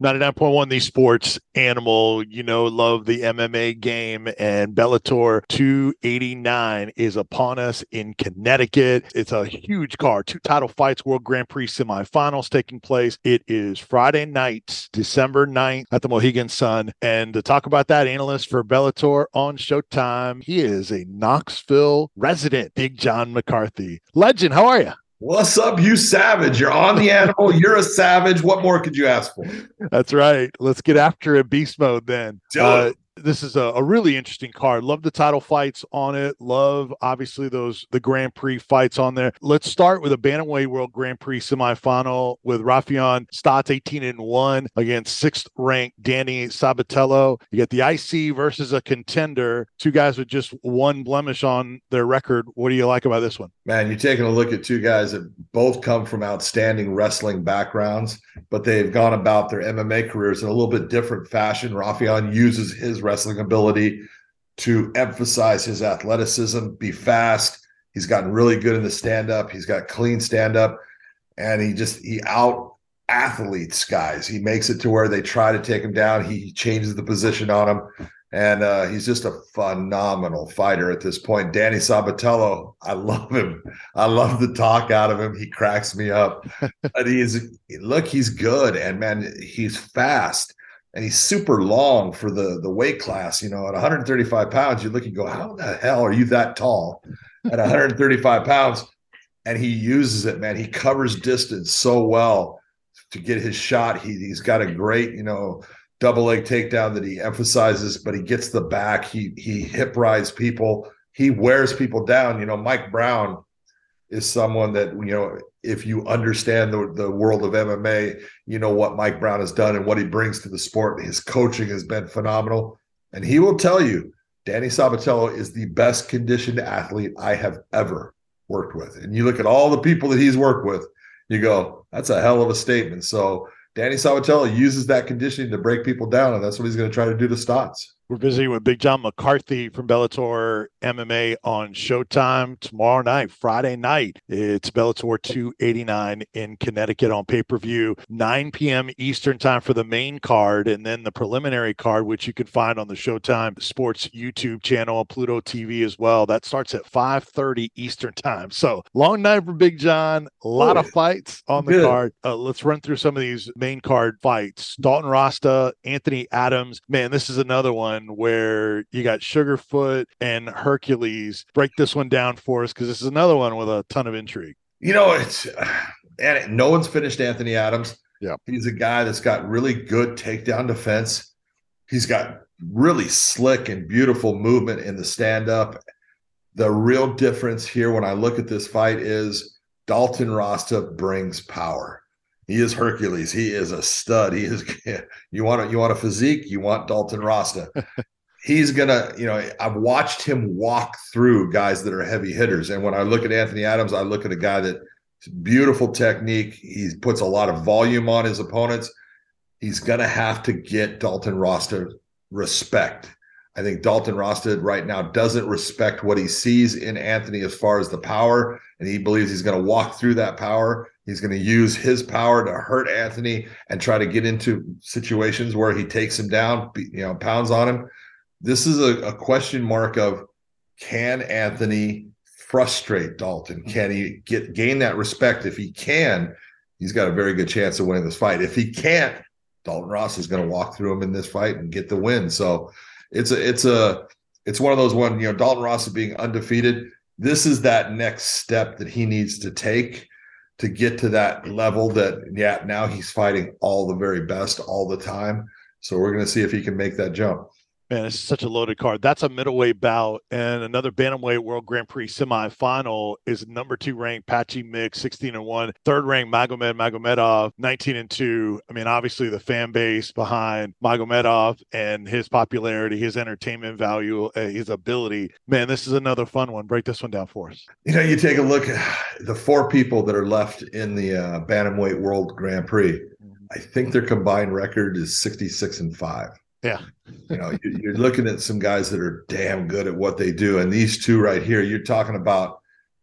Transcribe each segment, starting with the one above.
99.1 the sports animal you know love the mma game and bellator 289 is upon us in connecticut. It's a huge card. Two title fights world grand prix semifinals taking place. It is friday night december 9th at the mohegan sun. And to talk about that analyst for bellator on showtime he is a knoxville resident big john mccarthy. Legend how are you What's up, you savage? You're on the animal. You're a savage. What more could you ask for? That's right. Let's get after it, beast mode then. Uh, this is a, a, really interesting card. Love the title fights on it. Love obviously those the Grand Prix fights on there. Let's start with a Bantamweight World Grand Prix semifinal with Raufeon Stots 18 and 1 against sixth ranked Danny Sabatello. You get the IC versus a contender, two guys with just one blemish on their record. What do you like about this one? Man, you're taking a look at two guys that both come from outstanding wrestling backgrounds, but they've gone about their MMA careers in a little bit different fashion. Raufeon uses his wrestling ability to emphasize his athleticism, be fast. He's gotten really good in the stand up. He's got clean stand up, and he just he out athletes guys. He makes it to where they try to take him down. He changes the position on him, and uh, he's just a phenomenal fighter at this point. Danny Sabatello, I love him. I love the talk out of him. He cracks me up. but he's look, he's good, and man, he's fast and he's super long for the the weight class. You know, at 135 pounds, you look and go, how the hell are you that tall at 135 pounds? And he uses it, man. He covers distance so well to get his shot. He he's got a great, you know, double leg takedown that he emphasizes, but he gets the back. He he hip rides people. He wears people down. You know, Mike Brown is someone that you know if you understand the, the world of MMA, you know what Mike Brown has done and what he brings to the sport. His coaching has been phenomenal. And he will tell you, Danny Sabatello is the best conditioned athlete I have ever worked with. And you look at all the people that he's worked with, you go, that's a hell of a statement. So Danny Sabatello uses that conditioning to break people down, and that's what he's going to try to do to Stots. We're visiting with Big John McCarthy from Bellator MMA on Showtime tomorrow night, Friday night. It's Bellator 289 in Connecticut on pay per view, 9 p.m. Eastern time for the main card, and then the preliminary card, which you can find on the Showtime Sports YouTube channel, Pluto TV as well. That starts at 5:30 Eastern time. So long night for Big John. A lot of fights on the Good. card. Uh, let's run through some of these main card fights. Dalton Rosta, Anthony Adams. Man, this is another one one where you got Sugarfoot and Hercules. Break this one down for us because this is another one with a ton of intrigue. You know, it's and no one's finished Anthony Adams. Yeah, he's a guy that's got really good takedown defense. He's got really slick and beautiful movement in the stand up. The real difference here when I look at this fight is Dalton Rosta brings power. He is Hercules. He is a stud. He is. You want a, you want a physique. You want Dalton Rosta. He's gonna. You know, I've watched him walk through guys that are heavy hitters, and when I look at Anthony Adams, I look at a guy that beautiful technique. He puts a lot of volume on his opponents. He's gonna have to get Dalton Rosta respect. I think Dalton Rosta right now doesn't respect what he sees in Anthony as far as the power, and he believes he's going to walk through that power He's going to use his power to hurt Anthony and try to get into situations where he takes him down, you know, pounds on him. This is a, a question mark of can Anthony frustrate Dalton? Mm-hmm. Can he get gain that respect? If he can, he's got a very good chance of winning this fight. If he can't, Dalton Ross is going to walk through him in this fight and get the win. So it's a it's a it's one of those one, you know, Dalton Ross is being undefeated. This is that next step that he needs to take to get to that level that yeah now he's fighting all the very best all the time. So we're going to see if he can make that jump Man, it's such a loaded card. That's a middleweight bout. And another Bantamweight World Grand Prix semifinal is number two ranked Patchy Mix, 16 and 1. Third ranked Magomed Magomedov, 19 and 2. I mean, obviously, the fan base behind Magomedov and his popularity, his entertainment value, uh, his ability. Man, this is another fun one. Break this one down for us. You know, you take a look at the four people that are left in the uh, Bantamweight World Grand Prix. Mm-hmm. I think their combined record is 66 and 5. Yeah. you know, you're looking at some guys that are damn good at what they do. And these two right here, you're talking about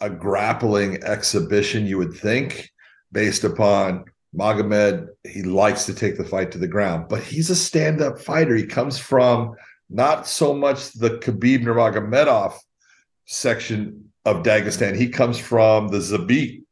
a grappling exhibition, you would think, based upon Magomed. He likes to take the fight to the ground, but he's a stand up fighter. He comes from not so much the Khabib Nurmagomedov section of Dagestan. He comes from the Zabit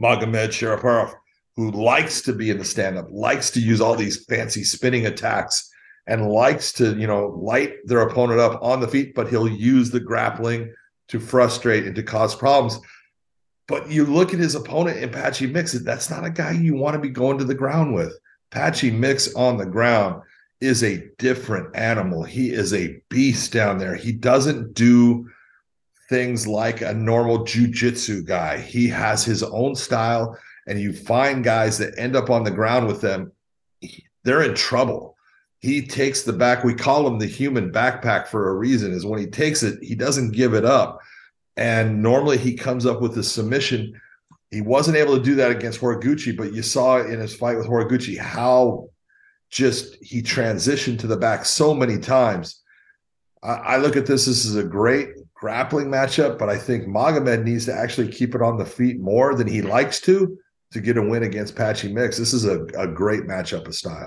Magomedsharipov, who likes to be in the stand up, likes to use all these fancy spinning attacks and likes to, you know, light their opponent up on the feet, but he'll use the grappling to frustrate and to cause problems. But you look at his opponent in Patchy Mix, that's not a guy you want to be going to the ground with. Patchy Mix on the ground is a different animal. He is a beast down there. He doesn't do things like a normal jujitsu guy. He has his own style, and you find guys that end up on the ground with them, they're in trouble he takes the back. We call him the human backpack for a reason. Is when he takes it, he doesn't give it up. And normally he comes up with a submission. He wasn't able to do that against Horiguchi, but you saw in his fight with Horiguchi how just he transitioned to the back so many times. I, I look at this. This is a great grappling matchup, but I think Magomed needs to actually keep it on the feet more than he likes to to get a win against Patchy Mix. This is a, a great matchup of style.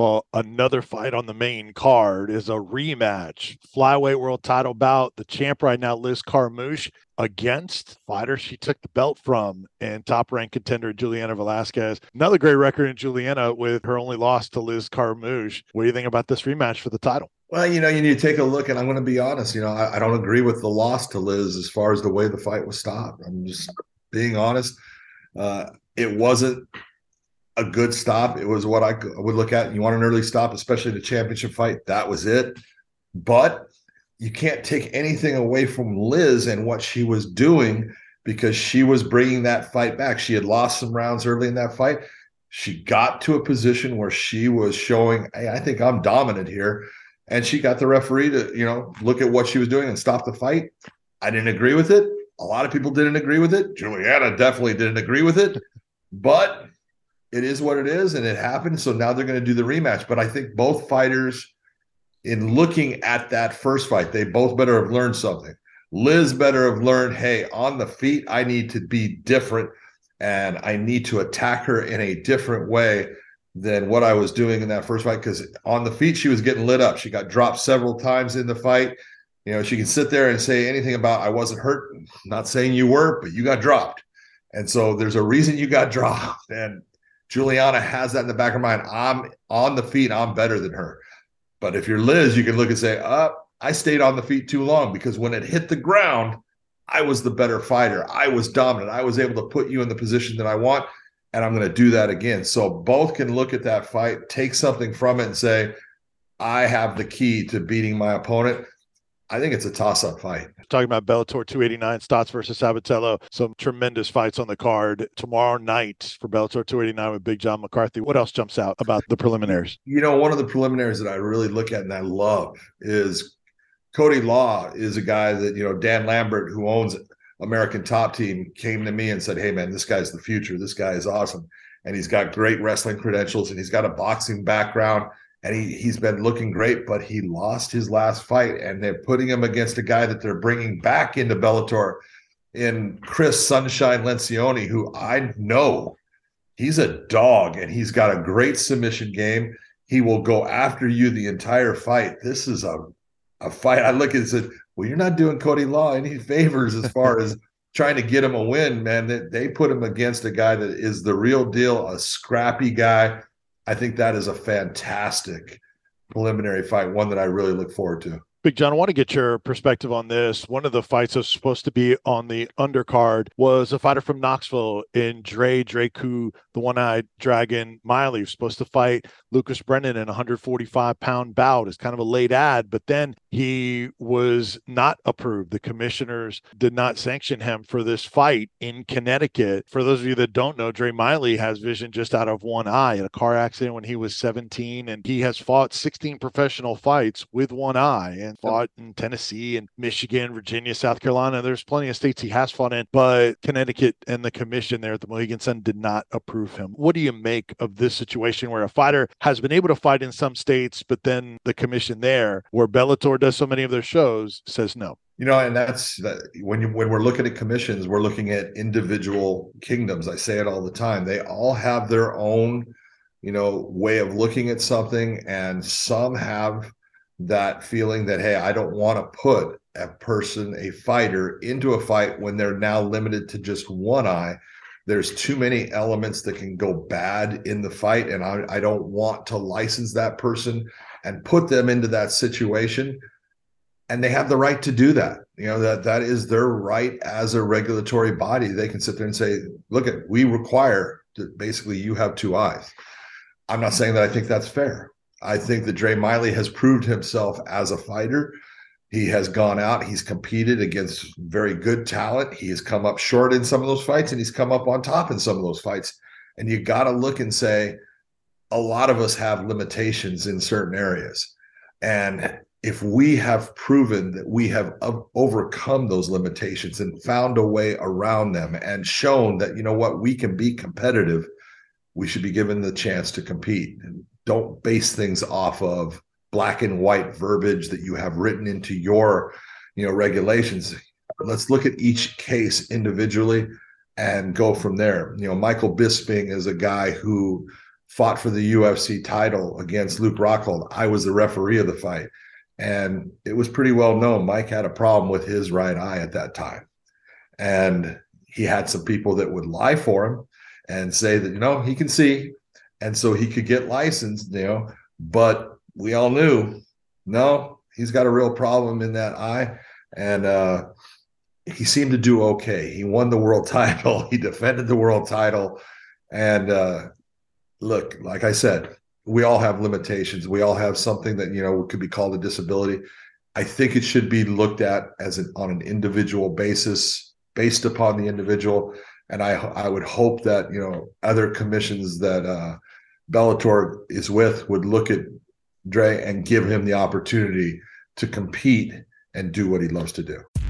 Well, another fight on the main card is a rematch. Flyweight world title bout. The champ right now, Liz Carmouche, against fighter she took the belt from and top ranked contender Juliana Velasquez. Another great record in Juliana with her only loss to Liz Carmouche. What do you think about this rematch for the title? Well, you know, you need to take a look, and I'm going to be honest. You know, I, I don't agree with the loss to Liz as far as the way the fight was stopped. I'm just being honest. Uh, it wasn't a good stop. It was what I would look at. You want an early stop, especially the championship fight. That was it. But you can't take anything away from Liz and what she was doing because she was bringing that fight back. She had lost some rounds early in that fight. She got to a position where she was showing, hey, I think I'm dominant here. And she got the referee to, you know, look at what she was doing and stop the fight. I didn't agree with it. A lot of people didn't agree with it. Juliana definitely didn't agree with it. But it is what it is and it happened. So now they're going to do the rematch. But I think both fighters, in looking at that first fight, they both better have learned something. Liz better have learned, hey, on the feet, I need to be different and I need to attack her in a different way than what I was doing in that first fight. Because on the feet, she was getting lit up. She got dropped several times in the fight. You know, she can sit there and say anything about I wasn't hurt. not saying you were, but you got dropped. And so there's a reason you got dropped. And Juliana has that in the back of her mind. I'm on the feet. I'm better than her. But if you're Liz, you can look and say, "Up, oh, I stayed on the feet too long because when it hit the ground, I was the better fighter. I was dominant. I was able to put you in the position that I want, and I'm going to do that again." So both can look at that fight, take something from it, and say, "I have the key to beating my opponent." I think it's a toss up fight. Talking about Bellator 289, Stots versus Sabatello, some tremendous fights on the card tomorrow night for Bellator 289 with Big John McCarthy. What else jumps out about the preliminaries? You know, one of the preliminaries that I really look at and I love is Cody Law is a guy that, you know, Dan Lambert, who owns American Top Team, came to me and said, Hey, man, this guy's the future. This guy is awesome. And he's got great wrestling credentials and he's got a boxing background and he he's been looking great, but he lost his last fight, and they're putting him against a guy that they're bringing back into Bellator in Chris Sunshine Lencioni, who I know he's a dog and he's got a great submission game. He will go after you the entire fight. This is a a fight. I look at it and said, Well, you're not doing Cody Law any favors as far as trying to get him a win, man. They, they put him against a guy that is the real deal, a scrappy guy I think that is a fantastic preliminary fight, one that I really look forward to. Big John, I want to get your perspective on this. One of the fights that was supposed to be on the undercard was a fighter from Knoxville in Dre Draku, the one-eyed dragon Miley, was supposed to fight Lucas Brennan in a 145 pound bout. It's kind of a late ad, but then he was not approved. The commissioners did not sanction him for this fight in Connecticut. For those of you that don't know, Dre Miley has vision just out of one eye in a car accident when he was 17, and he has fought 16 professional fights with one eye fought in Tennessee and Michigan, Virginia, South Carolina. There's plenty of states he has fought in, but Connecticut and the commission there at the Mohegan Sun did not approve him. What do you make of this situation where a fighter has been able to fight in some states, but then the commission there, where Bellator does so many of their shows, says no. You know, and that's that when you when we're looking at commissions, we're looking at individual kingdoms. I say it all the time. They all have their own, you know, way of looking at something, and some have that feeling that hey, I don't want to put a person, a fighter, into a fight when they're now limited to just one eye. There's too many elements that can go bad in the fight and I, I, don't want to license that person and put them into that situation. And they have the right to do that. You know that that is their right as a regulatory body. They can sit there and say look at we require that basically you have two eyes. I'm not saying that i think that's fair i think that Dre Miley has proved himself as a fighter he has gone out, he's competed against very good talent. He has come up short in some of those fights and he's come up on top in some of those fights. And you got to look and say, a lot of us have limitations in certain areas. And if we have proven that we have overcome those limitations and found a way around them and shown that, you know what, we can be competitive, we should be given the chance to compete. And don't base things off of black and white verbiage that you have written into your you know regulations. Let's look at each case individually and go from there. You know michael bisping is a guy who fought for the ufc title against luke rockhold. I was the referee of the fight and it was pretty well known mike had a problem with his right eye at that time. And he had some people that would lie for him and say that you know he can see and so he could get licensed you know but we all knew no, he's got a real problem in that eye. And uh, he seemed to do okay. He won the world title, he defended the world title. And uh, look, like I said, we all have limitations. We all have something that, you know, could be called a disability. I think it should be looked at as an on an individual basis, based upon the individual. And I I would hope that you know other commissions that uh, Bellator is with would look at Dre and give him the opportunity to compete and do what he loves to do.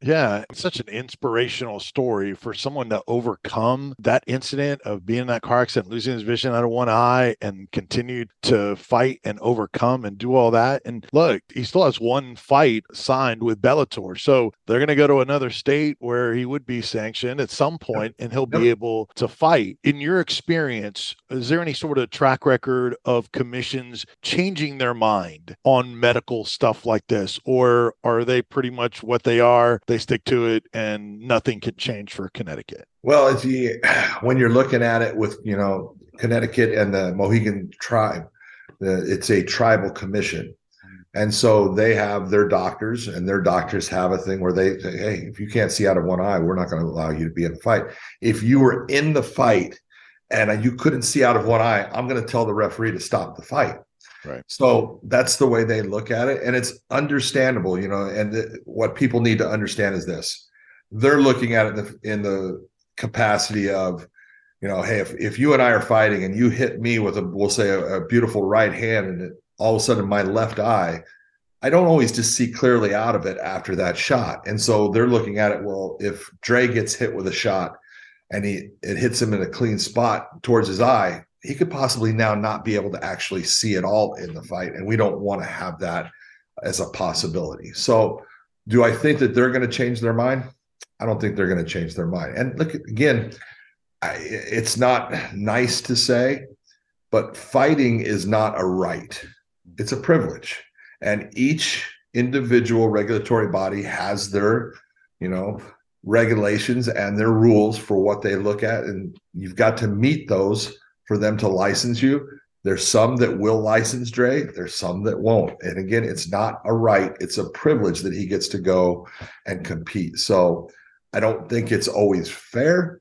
Yeah, it's such an inspirational story for someone to overcome that incident of being in that car accident, losing his vision out of one eye, and continue to fight and overcome and do all that. And look, he still has one fight signed with Bellator. So they're going to go to another state where he would be sanctioned at some point and he'll be able to fight. In your experience, is there any sort of track record of commissions changing their mind on medical stuff like this? Or are they pretty much what they are? They stick to it and nothing can change for Connecticut. Well, if you when you're looking at it with you know Connecticut and the Mohegan tribe, it's a tribal commission, and so they have their doctors, and their doctors have a thing where they say, "Hey, if you can't see out of one eye, we're not going to allow you to be in the fight. If you were in the fight and you couldn't see out of one eye, I'm going to tell the referee to stop the fight." Right. So that's the way they look at it. And it's understandable, you know. And th- what people need to understand is this they're looking at it in the, in the capacity of, you know, hey, if, if you and I are fighting and you hit me with a, we'll say, a, a beautiful right hand, and it, all of a sudden my left eye, I don't always just see clearly out of it after that shot. And so they're looking at it, well, if Dre gets hit with a shot and he it hits him in a clean spot towards his eye, he could possibly now not be able to actually see it all in the fight. And we don't want to have that as a possibility. So, do I think that they're going to change their mind? I don't think they're going to change their mind. And look, again, I, it's not nice to say, but fighting is not a right, it's a privilege. And each individual regulatory body has their, you know, regulations and their rules for what they look at. And you've got to meet those for them to license you. There's some that will license Dre, there's some that won't. And again, it's not a right, it's a privilege that he gets to go and compete. So I don't think it's always fair.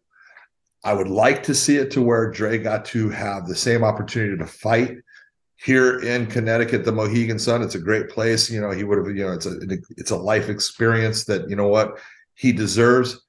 I would like to see it to where Dre got to have the same opportunity to fight here in Connecticut, the Mohegan Sun. It's a great place. You know, he would have, you know, it's a it's a life experience that, you know what, he deserves.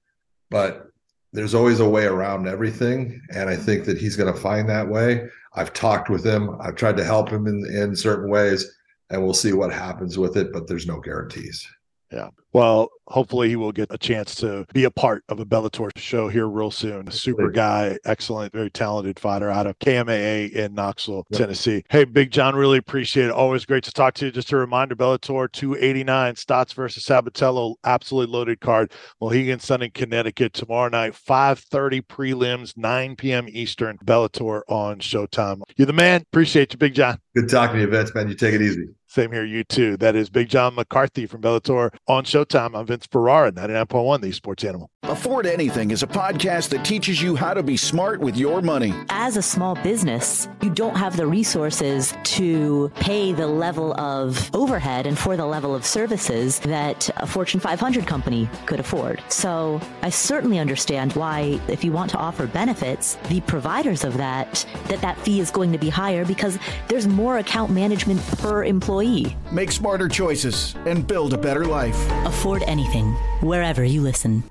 But there's always a way around everything. And I think that he's going to find that way. I've talked with him. I've tried to help him in, in certain ways, and we'll see what happens with it, but there's no guarantees. Yeah. Well, hopefully he will get a chance to be a part of a Bellator show here real soon. Super guy, excellent, very talented fighter out of KMAA in Knoxville, yep. Tennessee. Hey, Big John, really appreciate it. Always great to talk to you. Just a reminder, Bellator 289, Stots versus Sabatello, absolutely loaded card. Mohegan Sun in Connecticut tomorrow night, 5.30 prelims, 9 p.m. Eastern, Bellator on Showtime. You're the man. Appreciate you, Big John. Good talking to you, Vince, man. You take it easy. Same here, you too. That is Big John McCarthy from Bellator on Showtime. I'm Vince Ferrara, 99.1, the Sports Animal. Afford Anything is a podcast that teaches you how to be smart with your money. As a small business, you don't have the resources to pay the level of overhead and for the level of services that a Fortune 500 company could afford. So I certainly understand why, if you want to offer benefits, the providers of that, that that fee is going to be higher because there's more account management per employee employee. Make smarter choices and build a better life. Afford anything, wherever you listen.